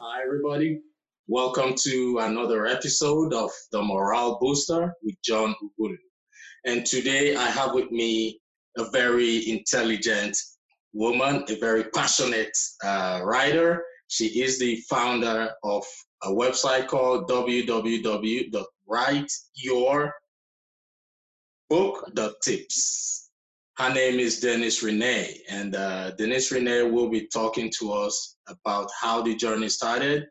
Hi, everybody. Welcome to another episode of The Morale Booster with John Ughulu. And today I have with me a very intelligent woman, a very passionate uh, writer. She is the founder of a website called www.writeyourbook.tips. Her name is Denise Renee, and uh, Denise Renee will be talking to us about how the journey started,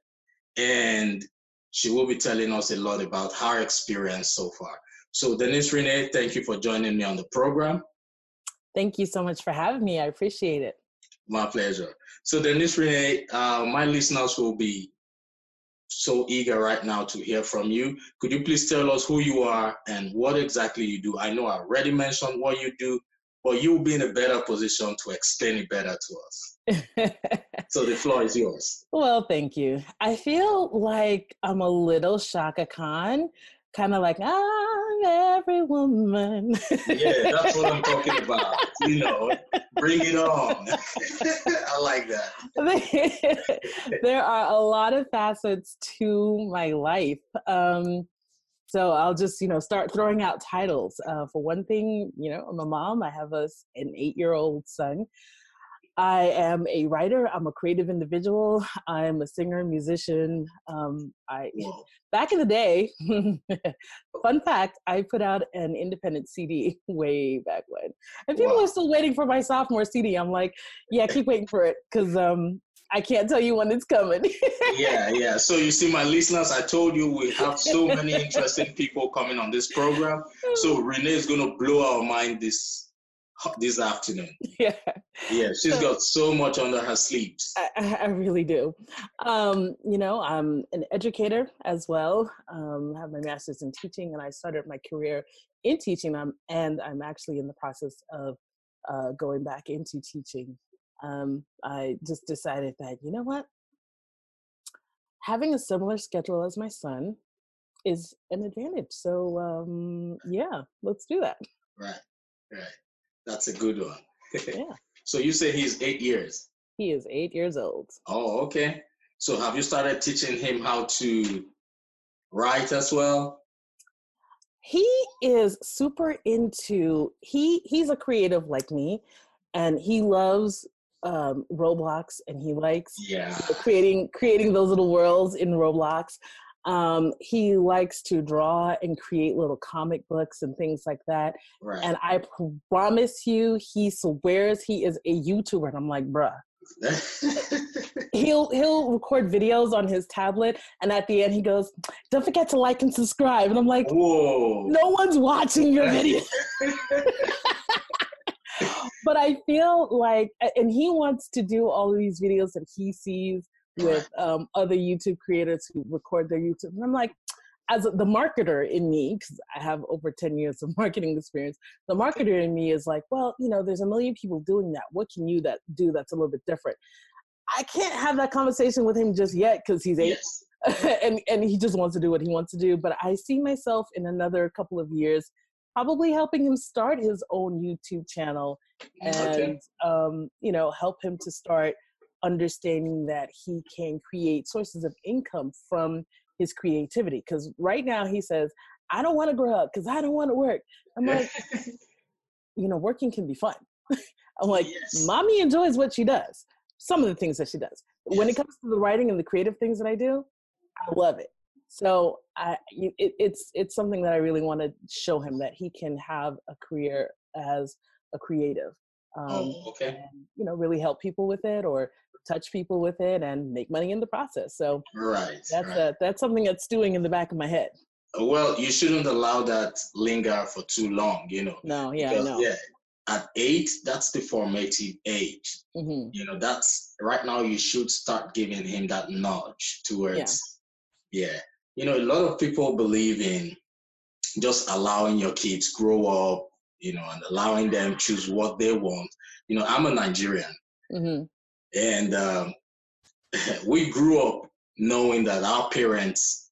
and she will be telling us a lot about her experience so far. So, Denise Renee, thank you for joining me on the program. Thank you so much for having me. I appreciate it. My pleasure. So, Denise Renee, uh, my listeners will be so eager right now to hear from you. Could you please tell us who you are and what exactly you do? I know I already mentioned what you do, but you'll be in a better position to explain it better to us. so the floor is yours. Well, thank you. I feel like I'm a little Chaka Khan kind of like I'm every woman. yeah, that's what I'm talking about. You know, bring it on. I like that. there are a lot of facets to my life. Um, so I'll just, you know, start throwing out titles. Uh, for one thing, you know, I'm a mom. I have a, an eight-year-old son. I am a writer. I'm a creative individual. I'm a singer, musician. Um, I back in the day, fun fact, I put out an independent CD way back when, and people wow. are still waiting for my sophomore CD. I'm like, yeah, keep waiting for it because um, I can't tell you when it's coming. yeah, yeah. So you see, my listeners, I told you we have so many interesting people coming on this program. So Renee is going to blow our mind this this afternoon. Yeah. Yeah, she's so, got so much under her sleeves. I, I really do. Um, you know, I'm an educator as well. Um, I have my master's in teaching, and I started my career in teaching. I'm, and I'm actually in the process of uh, going back into teaching. Um, I just decided that, you know what? Having a similar schedule as my son is an advantage. So, um, yeah, let's do that. Right, right. That's a good one. yeah. So you say he's eight years? He is eight years old. Oh, okay. So have you started teaching him how to write as well? He is super into he he's a creative like me and he loves um, Roblox and he likes yeah. creating creating those little worlds in Roblox. Um, he likes to draw and create little comic books and things like that. Right. And I promise you, he swears he is a YouTuber. And I'm like, bruh. he'll he'll record videos on his tablet and at the end he goes don't forget to like and subscribe and i'm like Whoa. no one's watching your video but i feel like and he wants to do all of these videos that he sees with um, other YouTube creators who record their YouTube. And I'm like, as the marketer in me, because I have over 10 years of marketing experience, the marketer in me is like, well, you know, there's a million people doing that. What can you that do that's a little bit different? I can't have that conversation with him just yet because he's eight. Yes. and and he just wants to do what he wants to do. But I see myself in another couple of years probably helping him start his own YouTube channel and okay. um, you know help him to start understanding that he can create sources of income from his creativity. Because right now he says, I don't want to grow up because I don't want to work. I'm like, you know, working can be fun. I'm like, yes. mommy enjoys what she does, some of the things that she does. Yes. When it comes to the writing and the creative things that I do, I love it. So I, it, it's it's something that I really want to show him that he can have a career as a creative. Um, oh, okay. And, you know, really help people with it or touch people with it and make money in the process. So right, that's right. A, that's something that's stewing in the back of my head. Well, you shouldn't allow that linger for too long, you know. No, yeah, because, no. yeah. At eight, that's the formative age. Mm-hmm. You know, that's right now. You should start giving him that nudge towards, yeah. yeah. You know, a lot of people believe in just allowing your kids grow up, you know, and allowing them choose what they want. You know, I'm a Nigerian. Mm-hmm. And um, we grew up knowing that our parents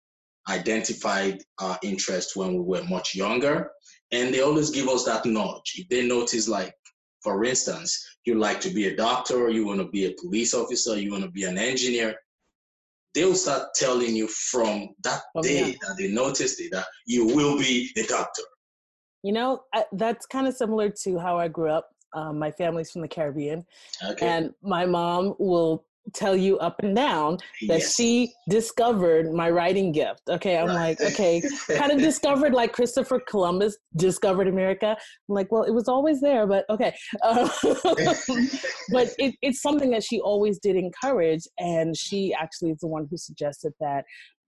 identified our interest when we were much younger. And they always give us that nudge. If they notice, like, for instance, you like to be a doctor, you want to be a police officer, you want to be an engineer, they'll start telling you from that oh, day yeah. that they noticed it that you will be a doctor. You know, that's kind of similar to how I grew up. Um, my family's from the Caribbean, okay. and my mom will tell you up and down that yes. she discovered my writing gift. Okay, I'm right. like, okay, kind of discovered like Christopher Columbus discovered America. I'm like, well, it was always there, but okay. Uh, but it, it's something that she always did encourage, and she actually is the one who suggested that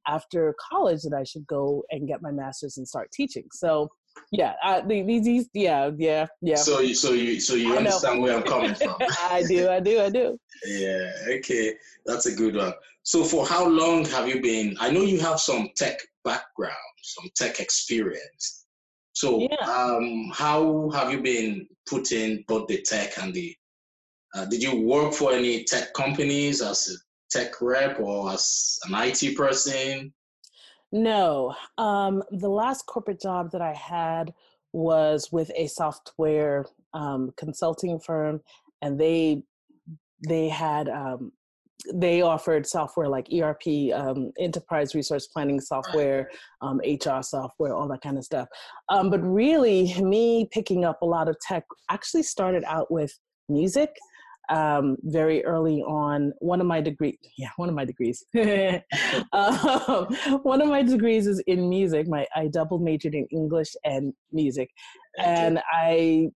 after college that I should go and get my master's and start teaching. So yeah, I, these, these, yeah, yeah, yeah. So you, so you, so you understand where I'm coming from. I do, I do, I do. Yeah. Okay, that's a good one. So for how long have you been? I know you have some tech background, some tech experience. So yeah. um, how have you been putting both the tech and the? Uh, did you work for any tech companies as a tech rep or as an IT person? No. Um, the last corporate job that I had was with a software um, consulting firm, and they they had um, they offered software like ERP, um, enterprise resource planning software, um, HR software, all that kind of stuff. Um, but really, me picking up a lot of tech actually started out with music um, very early on. One of my degree, yeah, one of my degrees. um, one of my degrees is in music. My I double majored in English and music, and I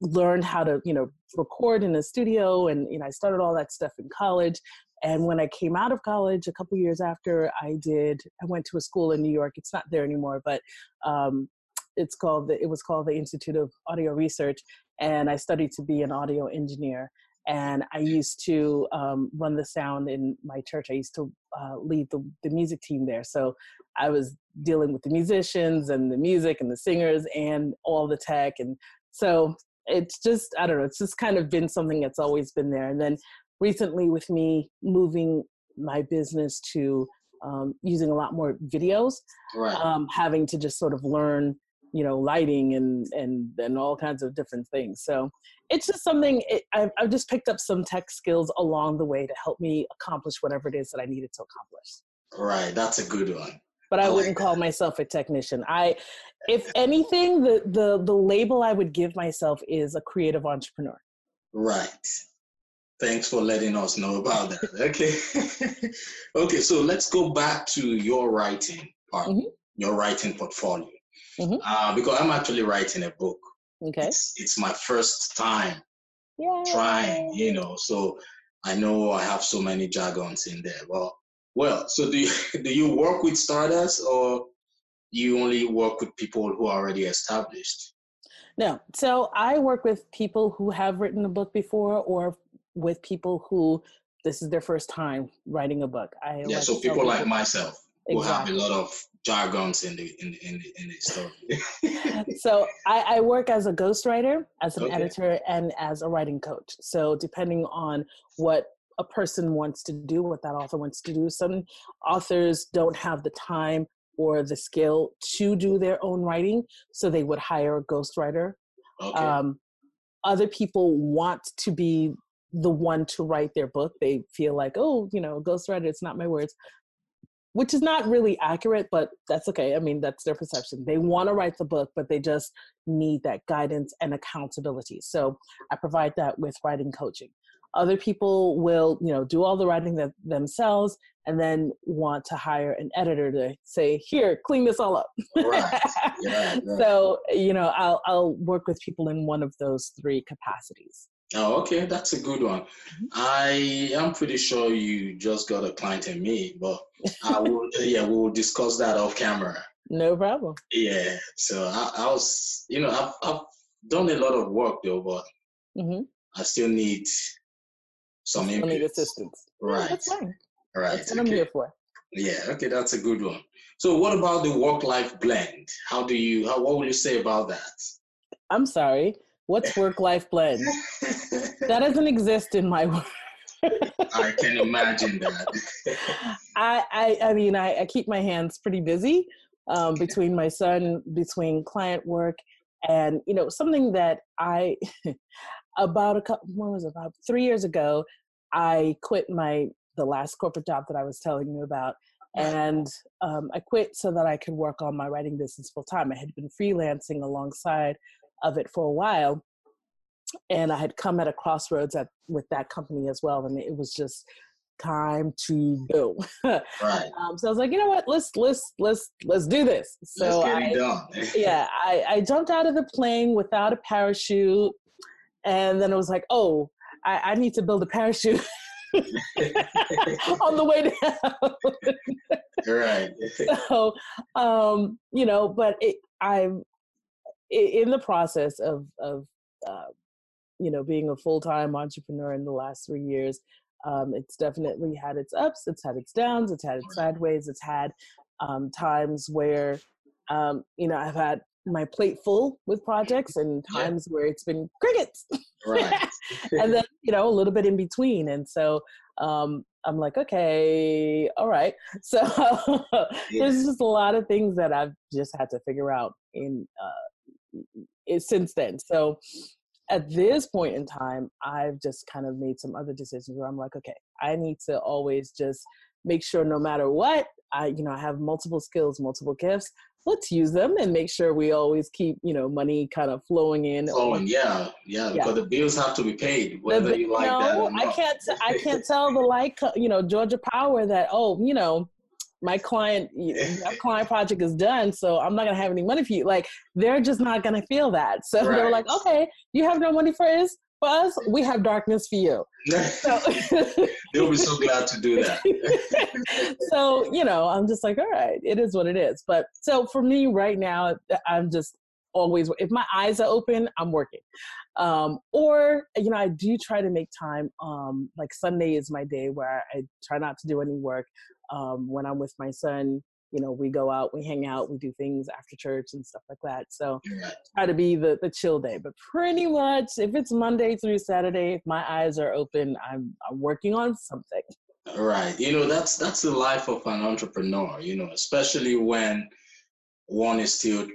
learned how to you know record in a studio, and you know I started all that stuff in college. And when I came out of college a couple years after, I did. I went to a school in New York. It's not there anymore, but um, it's called the, it was called the Institute of Audio Research, and I studied to be an audio engineer and I used to um, run the sound in my church. I used to uh, lead the, the music team there. So I was dealing with the musicians and the music and the singers and all the tech. And so it's just, I don't know, it's just kind of been something that's always been there. And then recently, with me moving my business to um, using a lot more videos, right. um, having to just sort of learn you know lighting and and and all kinds of different things so it's just something it, I've, I've just picked up some tech skills along the way to help me accomplish whatever it is that i needed to accomplish right that's a good one but i, wouldn't call myself a technician i if anything the the the label i would give myself is a creative entrepreneur right Thanks for letting us know about that. Okay. okay, so let's go back to your writing part, mm-hmm. your writing portfolio mm-hmm. uh, because I'm actually writing a book. Okay. It's, it's my first time Yay. trying, you know, so I know I have so many jargons in there. Well, well, so do you, do you work with starters or you only work with people who are already established? No. So I work with people who have written a book before or with people who this is their first time writing a book. I yeah, like so people like myself who have a lot of jargons in the in the, in the, in the story. so I, I, work as a ghostwriter, as an okay. editor, and as a writing coach. So depending on what a person wants to do, what that author wants to do, some authors don't have the time or the skill to do their own writing, so they would hire a ghostwriter. Okay. Um, other people want to be the one to write their book. They feel like, oh, you know, ghostwriter, it's not my words which is not really accurate, but that's okay. I mean, that's their perception. They want to write the book, but they just need that guidance and accountability. So I provide that with writing coaching. Other people will, you know, do all the writing that, themselves and then want to hire an editor to say, "Here, clean this all up." Right. Yeah, yeah. so, you know, I'll I'll work with people in one of those three capacities. Oh, okay, that's a good one. Mm-hmm. I am pretty sure you just got a client in me, but I will. yeah, we'll discuss that off camera. No problem. Yeah. So I, I was, you know, I've, I've done a lot of work though, but mm-hmm. I still need some still need assistance. Right. Yeah, that's fine. Right. That's what okay. I'm here for. Yeah. Okay, that's a good one. So, what about the work-life blend? How do you? How, what will you say about that? I'm sorry. What's work life blend? that doesn't exist in my work. I can imagine that. I, I, I mean, I, I keep my hands pretty busy um, between my son, between client work, and you know, something that I, about a couple, when was it, about three years ago, I quit my, the last corporate job that I was telling you about. And um, I quit so that I could work on my writing business full time. I had been freelancing alongside of it for a while. And I had come at a crossroads at, with that company as well. And it was just, time to go. right. Um, so I was like, you know what? Let's let's let's let's do this. So I, yeah, I, I jumped out of the plane without a parachute, and then it was like, oh, I, I need to build a parachute. on the way down. right. So, um, you know, but it, I'm in the process of of uh, you know being a full time entrepreneur in the last three years. Um, it's definitely had its ups, it's had its downs, it's had its sideways, it's had um, times where, um, you know, I've had my plate full with projects and times yeah. where it's been crickets. Right. and then, you know, a little bit in between. And so um, I'm like, okay, all right. So there's just a lot of things that I've just had to figure out in uh, Eh, since then. So at this point in time, I've just kind of made some other decisions where I'm like, okay, I need to always just make sure no matter what, I, you know, I have multiple skills, multiple gifts. Let's use them and make sure we always keep, you know, money kind of flowing in. Flowing, yeah, yeah, because the bills have to be paid, whether the, you like no, that or not. I can't, I can't tell the like, you know, Georgia Power that, oh, you know, my client that client project is done so i'm not going to have any money for you. Like they're just not going to feel that. So right. they're like okay you have no money for us for us we have darkness for you. So, they'll be so glad to do that. So you know i'm just like all right it is what it is. But so for me right now i'm just always if my eyes are open i'm working. Um, or you know i do try to make time um, like sunday is my day where i try not to do any work um, when I'm with my son, you know, we go out, we hang out, we do things after church and stuff like that. So try to be the, the chill day. But pretty much if it's Monday through Saturday, if my eyes are open, I'm I'm working on something. Right. You know, that's that's the life of an entrepreneur, you know, especially when one is still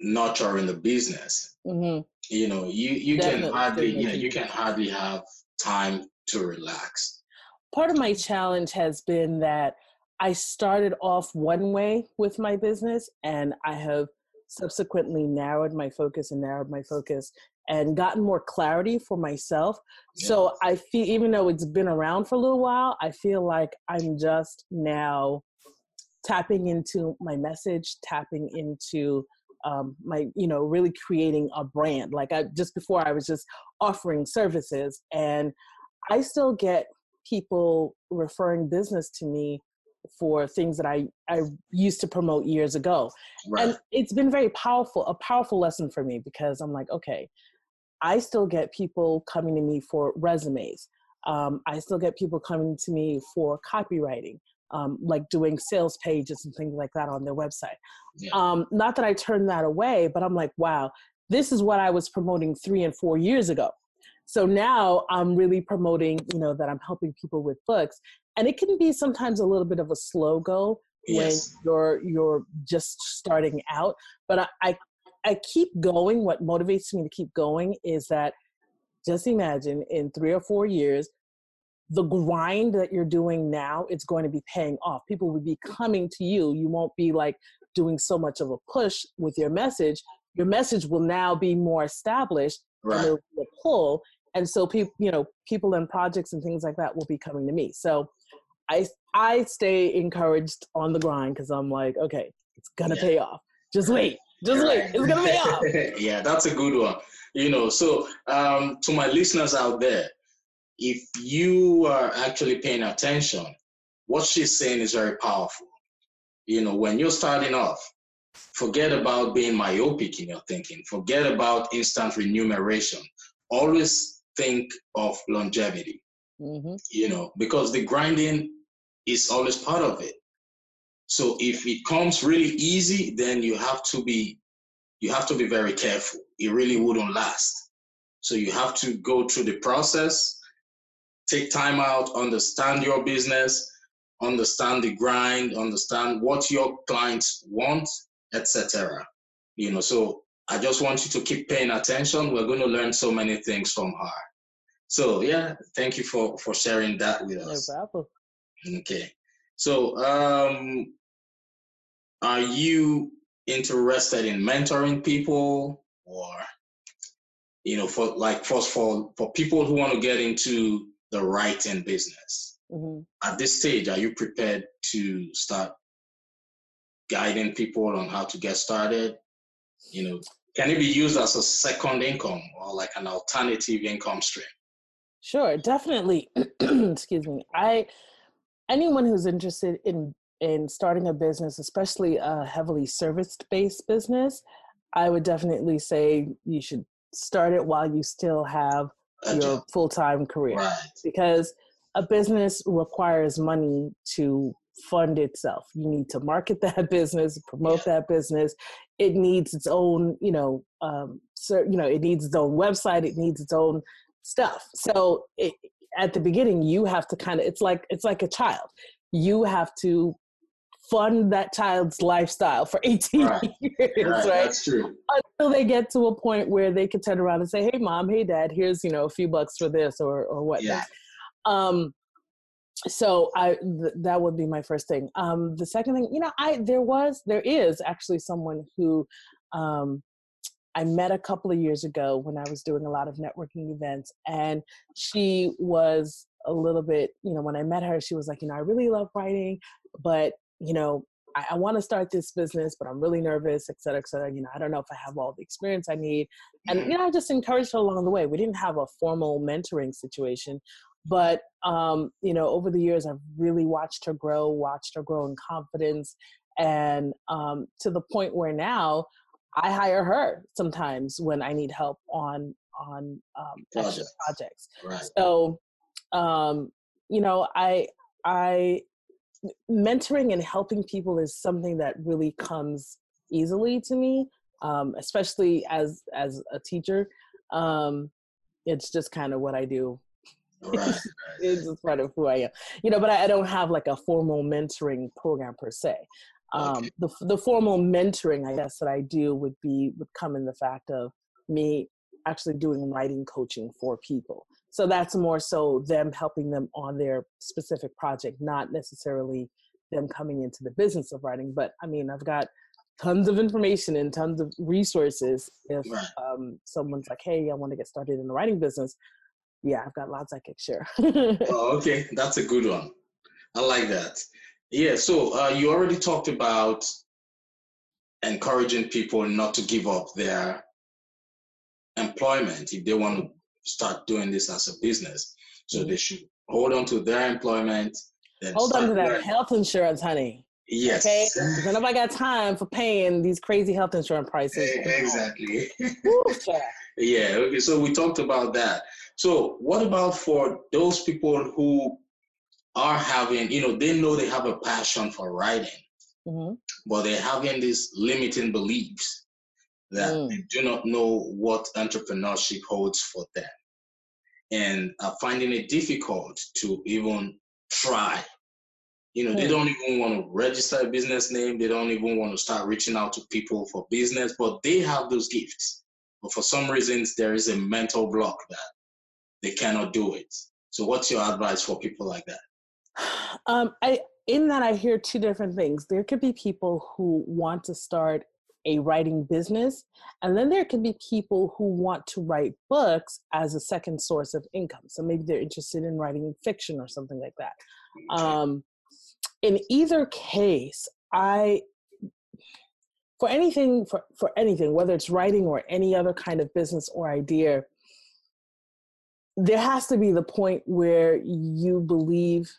nurturing the business. Mm-hmm. You know, you, you can hardly yeah, you can hardly have time to relax part of my challenge has been that I started off one way with my business and I have subsequently narrowed my focus and narrowed my focus and gotten more clarity for myself. Yeah. So I feel, even though it's been around for a little while, I feel like I'm just now tapping into my message, tapping into um, my, you know, really creating a brand. Like I just before I was just offering services and I still get people referring business to me for things that I, I used to promote years ago. Right. And it's been very powerful, a powerful lesson for me because I'm like, okay, I still get people coming to me for resumes. Um, I still get people coming to me for copywriting, um, like doing sales pages and things like that on their website. Yeah. Um, not that I turned that away, but I'm like, wow, this is what I was promoting three and four years ago. So now I'm really promoting, you know, that I'm helping people with books. And it can be sometimes a little bit of a slow go yes. when you're you're just starting out. But I, I I keep going. What motivates me to keep going is that just imagine in three or four years, the grind that you're doing now, it's going to be paying off. People will be coming to you. You won't be like doing so much of a push with your message. Your message will now be more established right. and there will be a pull and so people you know people and projects and things like that will be coming to me. So i i stay encouraged on the grind because i'm like okay it's gonna yeah. pay off. Just wait. Just wait. It's gonna pay off. Yeah that's a good one. You know so um, to my listeners out there if you are actually paying attention what she's saying is very powerful. You know when you're starting off forget about being myopic in your thinking forget about instant remuneration always think of longevity, mm-hmm. you know, because the grinding is always part of it. So if it comes really easy, then you have to be you have to be very careful. It really wouldn't last. So you have to go through the process, take time out, understand your business, understand the grind, understand what your clients want, etc. You know, so I just want you to keep paying attention. We're going to learn so many things from her. So yeah, thank you for for sharing that with us. No problem. Okay. So um are you interested in mentoring people or you know for like first for for people who want to get into the writing business mm-hmm. at this stage are you prepared to start guiding people on how to get started you know can it be used as a second income or like an alternative income stream? Sure definitely. Excuse me. I anyone who's interested in in starting a business especially a heavily service based business i would definitely say you should start it while you still have your full time career right. because a business requires money to fund itself. You need to market that business, promote that business. It needs its own, you know, um, so you know, it needs its own website. It needs its own stuff. So it, at the beginning, you have to kind of. It's like it's like a child. You have to fund that child's lifestyle for 18 right. years, right. right? That's true. Until they get to a point where they can turn around and say, "Hey, mom, hey, dad, here's you know a few bucks for this or or whatnot." Yeah. Um, so I th- that would be my first thing. Um, the second thing, you know, I there was there is actually someone who um, I met a couple of years ago when I was doing a lot of networking events, and she was a little bit, you know, when I met her, she was like, you know, I really love writing, but you know, I, I want to start this business, but I'm really nervous, et cetera, et cetera. You know, I don't know if I have all the experience I need. And, you know, I just encouraged her along the way. We didn't have a formal mentoring situation, but, um, you know, over the years, I've really watched her grow, watched her grow in confidence. And um, to the point where now I hire her sometimes when I need help on on um, projects. projects. Right. So, um, you know, I I mentoring and helping people is something that really comes easily to me, um, especially as as a teacher. Um, it's just kind of what I do. Right. it's just part of who I am, you know. But I, I, don't have like a formal mentoring program per se. Um, okay. The the formal mentoring, I guess, that I do would be would come in the fact of me actually doing writing coaching for people. So that's more so them helping them on their specific project, not necessarily them coming into the business of writing. But I mean, I've got tons of information and tons of resources. If right. um, someone's like, "Hey, I want to get started in the writing business," yeah, I've got lots I can share. oh, okay, that's a good one. I like that. Yeah. So uh, you already talked about encouraging people not to give up their employment if they want to start doing this as a business. So they should hold on to their employment. hold on to that health insurance, honey. Yes. Okay. Because nobody got time for paying these crazy health insurance prices. Exactly. yeah. Okay. So we talked about that. So what about for those people who are having, you know, they know they have a passion for writing, mm-hmm. but they're having these limiting beliefs that mm. they do not know what entrepreneurship holds for them and are finding it difficult to even try. You know, mm. they don't even want to register a business name. They don't even want to start reaching out to people for business, but they have those gifts. But for some reasons, there is a mental block that they cannot do it. So, what's your advice for people like that? Um, I in that I hear two different things. There could be people who want to start a writing business. And then there can be people who want to write books as a second source of income. So maybe they're interested in writing fiction or something like that. Um, in either case, I for anything for, for anything, whether it's writing or any other kind of business or idea, there has to be the point where you believe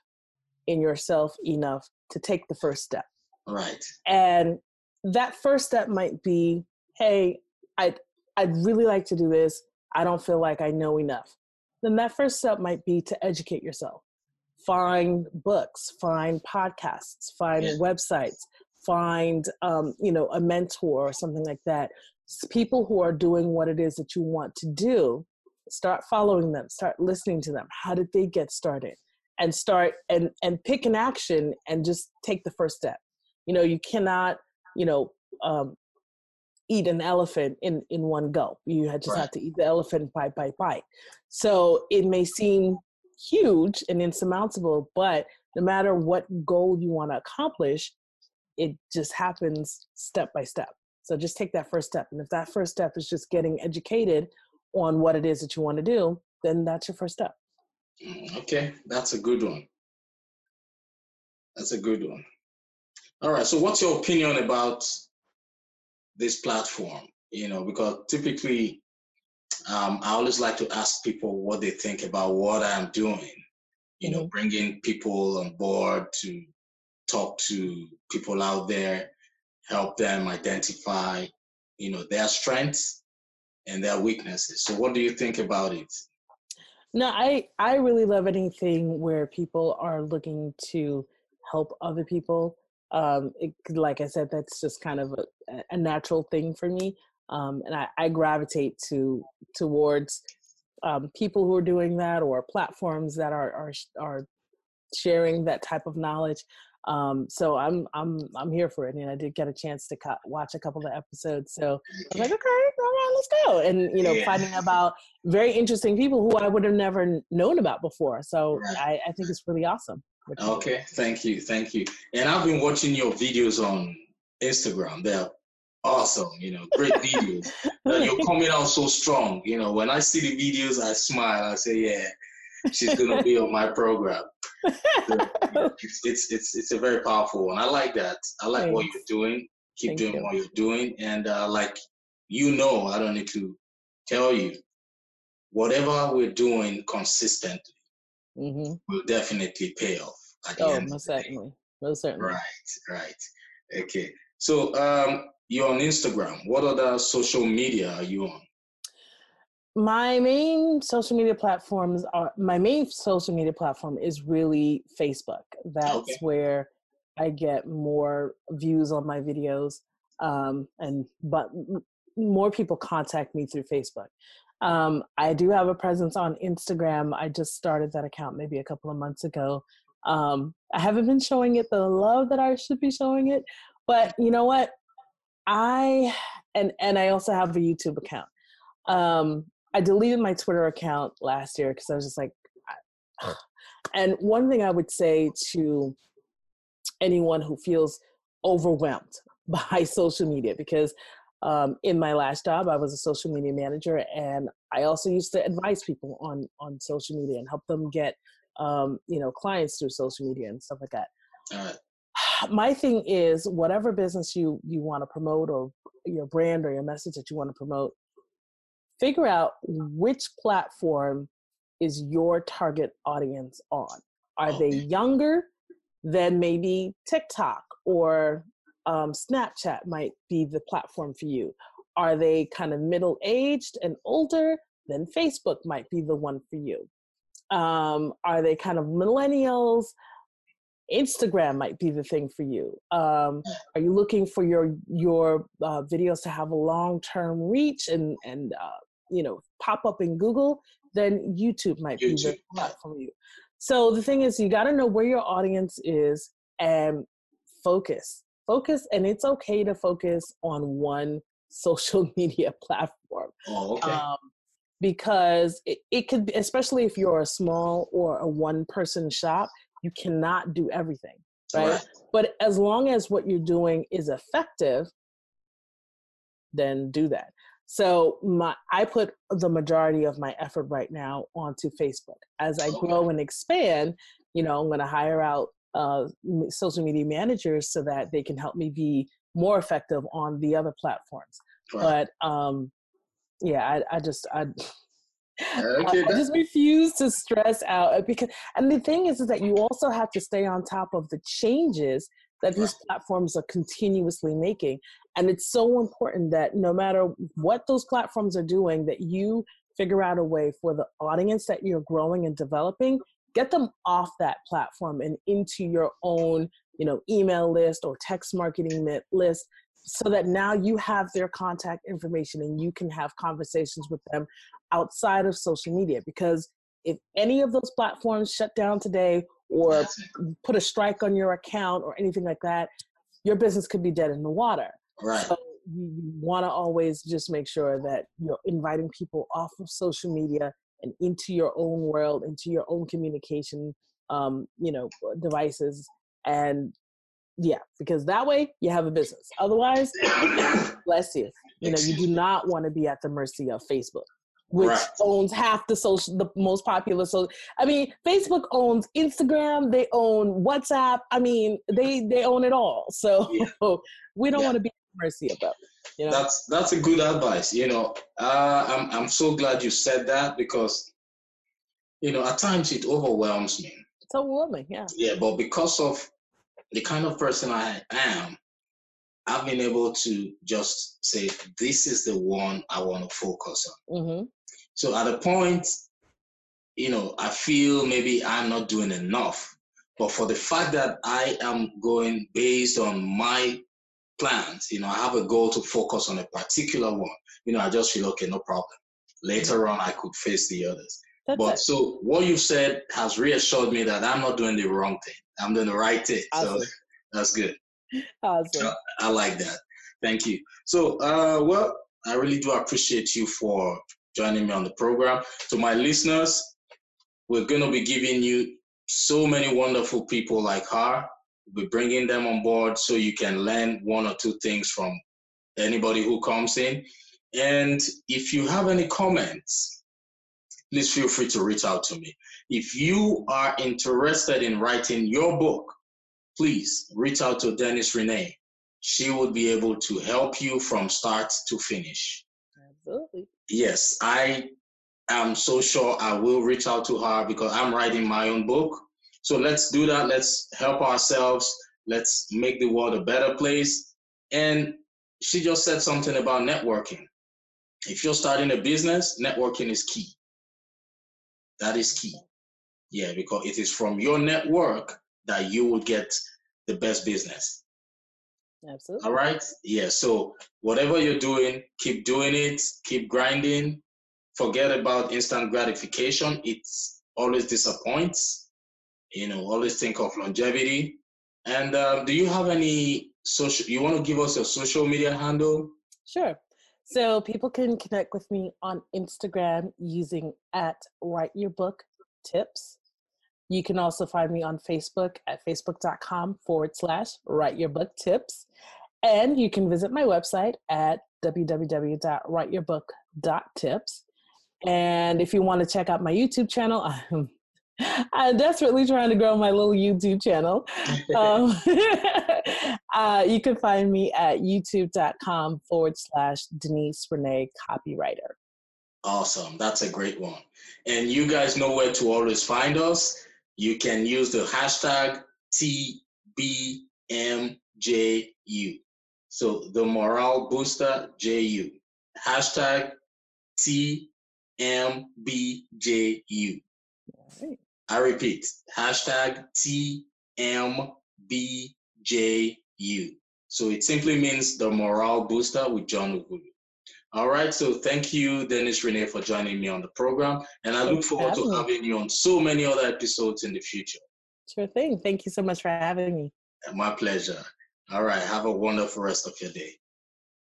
in yourself enough to take the first step. Right. And that first step might be hey i'd i'd really like to do this i don't feel like i know enough then that first step might be to educate yourself find books find podcasts find yeah. websites find um, you know a mentor or something like that people who are doing what it is that you want to do start following them start listening to them how did they get started and start and and pick an action and just take the first step you know you cannot you know, um, eat an elephant in in one go. You just right. have to eat the elephant bite by bite. So it may seem huge and insurmountable, but no matter what goal you want to accomplish, it just happens step by step. So just take that first step. And if that first step is just getting educated on what it is that you want to do, then that's your first step. Mm, okay, that's a good one. That's a good one. All right. So, what's your opinion about this platform? You know, because typically, um, I always like to ask people what they think about what I'm doing. You mm-hmm. know, bringing people on board to talk to people out there, help them identify, you know, their strengths and their weaknesses. So, what do you think about it? No, I I really love anything where people are looking to help other people. Um, it, like I said, that's just kind of a, a natural thing for me, um, and I, I, gravitate to towards um, people who are doing that or platforms that are are are sharing that type of knowledge. Um, so I'm I'm I'm here for it, and I did get a chance to co- watch a couple of episodes. So I was like, okay, all right, let's go, and you know, yeah. finding about very interesting people who I would have never known about before. So I, I think it's really awesome. Okay, thank you, thank you. And I've been watching your videos on Instagram. They're awesome, you know, great videos. you're coming out so strong. You know, when I see the videos, I smile. I say, yeah, she's gonna be on my program. it's, it's it's it's a very powerful one. I like that. I like Thanks. what you're doing. Keep Thank doing you. what you're doing, and uh, like you know, I don't need to tell you, whatever we're doing consistently mm-hmm. will definitely pay off. Oh, most certainly, most certainly. Right, right. Okay. So um, you're on Instagram. What other social media are you on? My main social media platforms are my main social media platform is really Facebook. That's okay. where I get more views on my videos, um, and but more people contact me through Facebook. Um, I do have a presence on Instagram. I just started that account maybe a couple of months ago. Um, I haven't been showing it the love that I should be showing it, but you know what? I and and I also have a YouTube account. Um, I deleted my Twitter account last year because I was just like, and one thing I would say to anyone who feels overwhelmed by social media, because um, in my last job, I was a social media manager, and I also used to advise people on on social media and help them get um, you know clients through social media and stuff like that. My thing is, whatever business you you want to promote or your brand or your message that you want to promote, figure out which platform is your target audience on. Are they younger than maybe TikTok or um, Snapchat might be the platform for you? Are they kind of middle aged and older? Then Facebook might be the one for you. Um, are they kind of millennials? Instagram might be the thing for you. Um, are you looking for your your uh, videos to have a long term reach and and uh, you know pop up in Google? Then YouTube might YouTube. be the platform for you. So the thing is, you got to know where your audience is and focus. Focus, and it's okay to focus on one social media platform. Oh, okay. Um, because it, it could be, especially if you're a small or a one person shop, you cannot do everything, right? right? But as long as what you're doing is effective, then do that. So my I put the majority of my effort right now onto Facebook. As I grow and expand, you know, I'm going to hire out uh, social media managers so that they can help me be more effective on the other platforms. Right. But um, yeah, I, I just I Okay, I, I just refuse to stress out uh, because, and the thing is, is that you also have to stay on top of the changes that these platforms are continuously making, and it's so important that no matter what those platforms are doing, that you figure out a way for the audience that you're growing and developing, get them off that platform and into your own, you know, email list or text marketing list so that now you have their contact information and you can have conversations with them outside of social media. Because if any of those platforms shut down today or put a strike on your account or anything like that your business could be dead in the water right so you, want to always just make sure that you're inviting people off of social media and into your own world, into your own communication, um, you know, devices, and yeah, because that way you have a business. Otherwise, bless you. You know, you do not want to be at the mercy of Facebook which right. owns half the social the most popular so i mean facebook owns instagram they own whatsapp i mean they they own it all so yeah. we don't yeah. want to be mercy about it you know? that's that's a good advice you know uh, i'm i'm so glad you said that because you know at times it overwhelms me it's overwhelming yeah yeah but because of the kind of person i am I've been able to just say, this is the one I want to focus on. Mm-hmm. So at a point, you know, I feel maybe I'm not doing enough. But for the fact that I am going based on my plans, you know, I have a goal to focus on a particular one, you know, I just feel, okay, no problem. Later on, I could face the others. That's but it. so what you've said has reassured me that I'm not doing the wrong thing. I'm doing the right thing. Awesome. So that's good. Awesome. I, I like that. Thank you. So, uh, well, I really do appreciate you for joining me on the program. To my listeners, we're going to be giving you so many wonderful people like her. We're bringing them on board so you can learn one or two things from anybody who comes in. And if you have any comments, please feel free to reach out to me. If you are interested in writing your book, please reach out to Dennis Renee. She would be able to help you from start to finish. Absolutely. Yes, I am so sure I will reach out to her because I'm writing my own book. So let's do that. Let's help ourselves. Let's make the world a better place. And she just said something about networking. If you're starting a business, networking is key. That is key. Yeah, because it is from your network that you will get the best business. Absolutely. All right. Yeah. So whatever you're doing, keep doing it. Keep grinding. Forget about instant gratification. It always disappoints. You know, always think of longevity. And uh, do you have any social? You want to give us your social media handle? Sure. So people can connect with me on Instagram using at Write Your Book Tips. You can also find me on Facebook at facebook.com forward slash write your book tips. And you can visit my website at www.writeyourbook.tips. And if you want to check out my YouTube channel, I'm, I'm desperately trying to grow my little YouTube channel. Um, uh, you can find me at youtube.com forward slash Denise Renee Copywriter. Awesome. That's a great one. And you guys know where to always find us you can use the hashtag TBMJU. So the morale booster JU. Hashtag TMBJU. I repeat, hashtag TMBJU. So it simply means the morale booster with John Ughulu. All right. So thank you, Dennis Renee, for joining me on the program. And I look forward to having you on so many other episodes in the future. Sure thing. Thank you so much for having me. My pleasure. All right. Have a wonderful rest of your day.